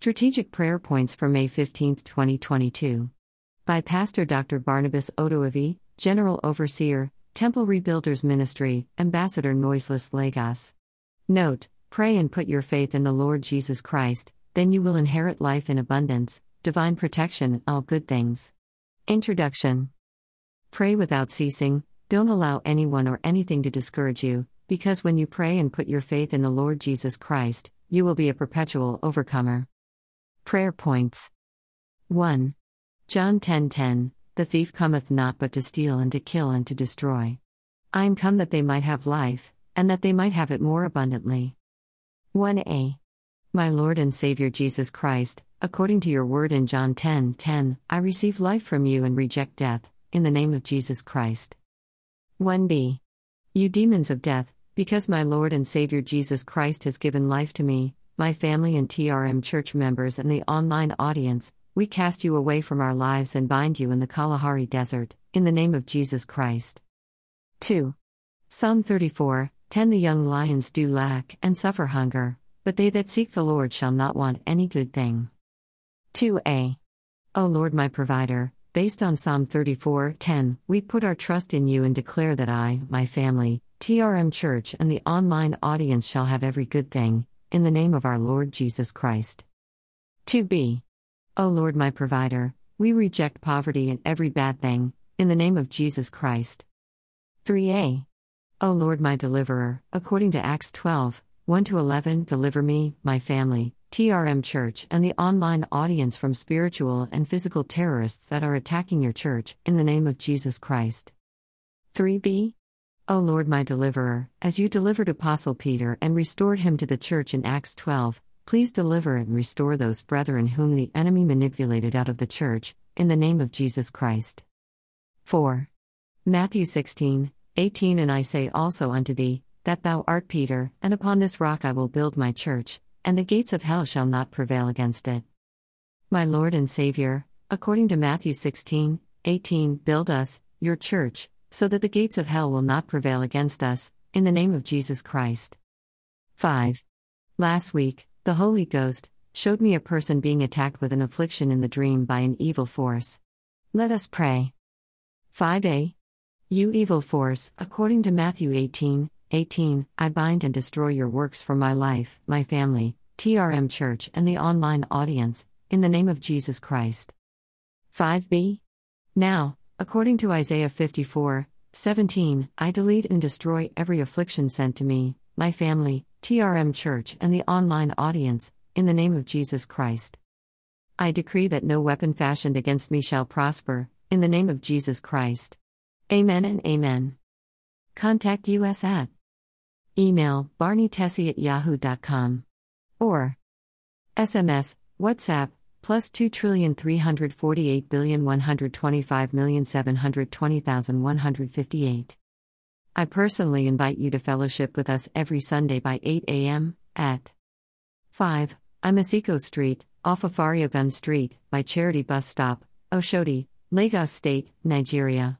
Strategic Prayer Points for May 15, 2022. By Pastor Dr. Barnabas Odoavi, General Overseer, Temple Rebuilders Ministry, Ambassador Noiseless Lagos. Note Pray and put your faith in the Lord Jesus Christ, then you will inherit life in abundance, divine protection, all good things. Introduction Pray without ceasing, don't allow anyone or anything to discourage you, because when you pray and put your faith in the Lord Jesus Christ, you will be a perpetual overcomer. Prayer points 1. John 10:10 10, The thief cometh not but to steal and to kill and to destroy. I am come that they might have life, and that they might have it more abundantly. 1a. My Lord and Savior Jesus Christ, according to your word in John 10:10, 10, I receive life from you and reject death, in the name of Jesus Christ. 1b. You demons of death, because my Lord and Savior Jesus Christ has given life to me, my family and TRM church members and the online audience, we cast you away from our lives and bind you in the Kalahari desert, in the name of Jesus Christ. 2. Psalm 34 10 The young lions do lack and suffer hunger, but they that seek the Lord shall not want any good thing. 2a. O Lord my provider, based on Psalm 34 10, we put our trust in you and declare that I, my family, TRM Church, and the online audience shall have every good thing, in the name of our Lord Jesus Christ. 2b. O Lord my provider, we reject poverty and every bad thing, in the name of Jesus Christ. 3a. O Lord my deliverer, according to Acts 12, 1 11, deliver me, my family, TRM Church, and the online audience from spiritual and physical terrorists that are attacking your church, in the name of Jesus Christ. 3b. O Lord my deliverer, as you delivered Apostle Peter and restored him to the church in Acts 12, please deliver and restore those brethren whom the enemy manipulated out of the church, in the name of Jesus Christ. 4. Matthew 16, 18 And I say also unto thee, that thou art Peter, and upon this rock I will build my church, and the gates of hell shall not prevail against it. My Lord and Saviour, according to Matthew 16, 18, build us, your church, so that the gates of hell will not prevail against us, in the name of Jesus Christ. 5. Last week, the Holy Ghost showed me a person being attacked with an affliction in the dream by an evil force. Let us pray. 5a. You evil force, according to Matthew 18, 18, I bind and destroy your works for my life, my family, TRM Church, and the online audience, in the name of Jesus Christ. 5b. Now, According to Isaiah 54, 17, I delete and destroy every affliction sent to me, my family, TRM Church, and the online audience, in the name of Jesus Christ. I decree that no weapon fashioned against me shall prosper, in the name of Jesus Christ. Amen and Amen. Contact us at email barneytessie at yahoo.com or SMS, WhatsApp, plus 2,348,125,720,158. I personally invite you to fellowship with us every Sunday by 8 a.m. at 5. Amasiko Street, off of Fariogun Street, by Charity Bus Stop, Oshodi, Lagos State, Nigeria.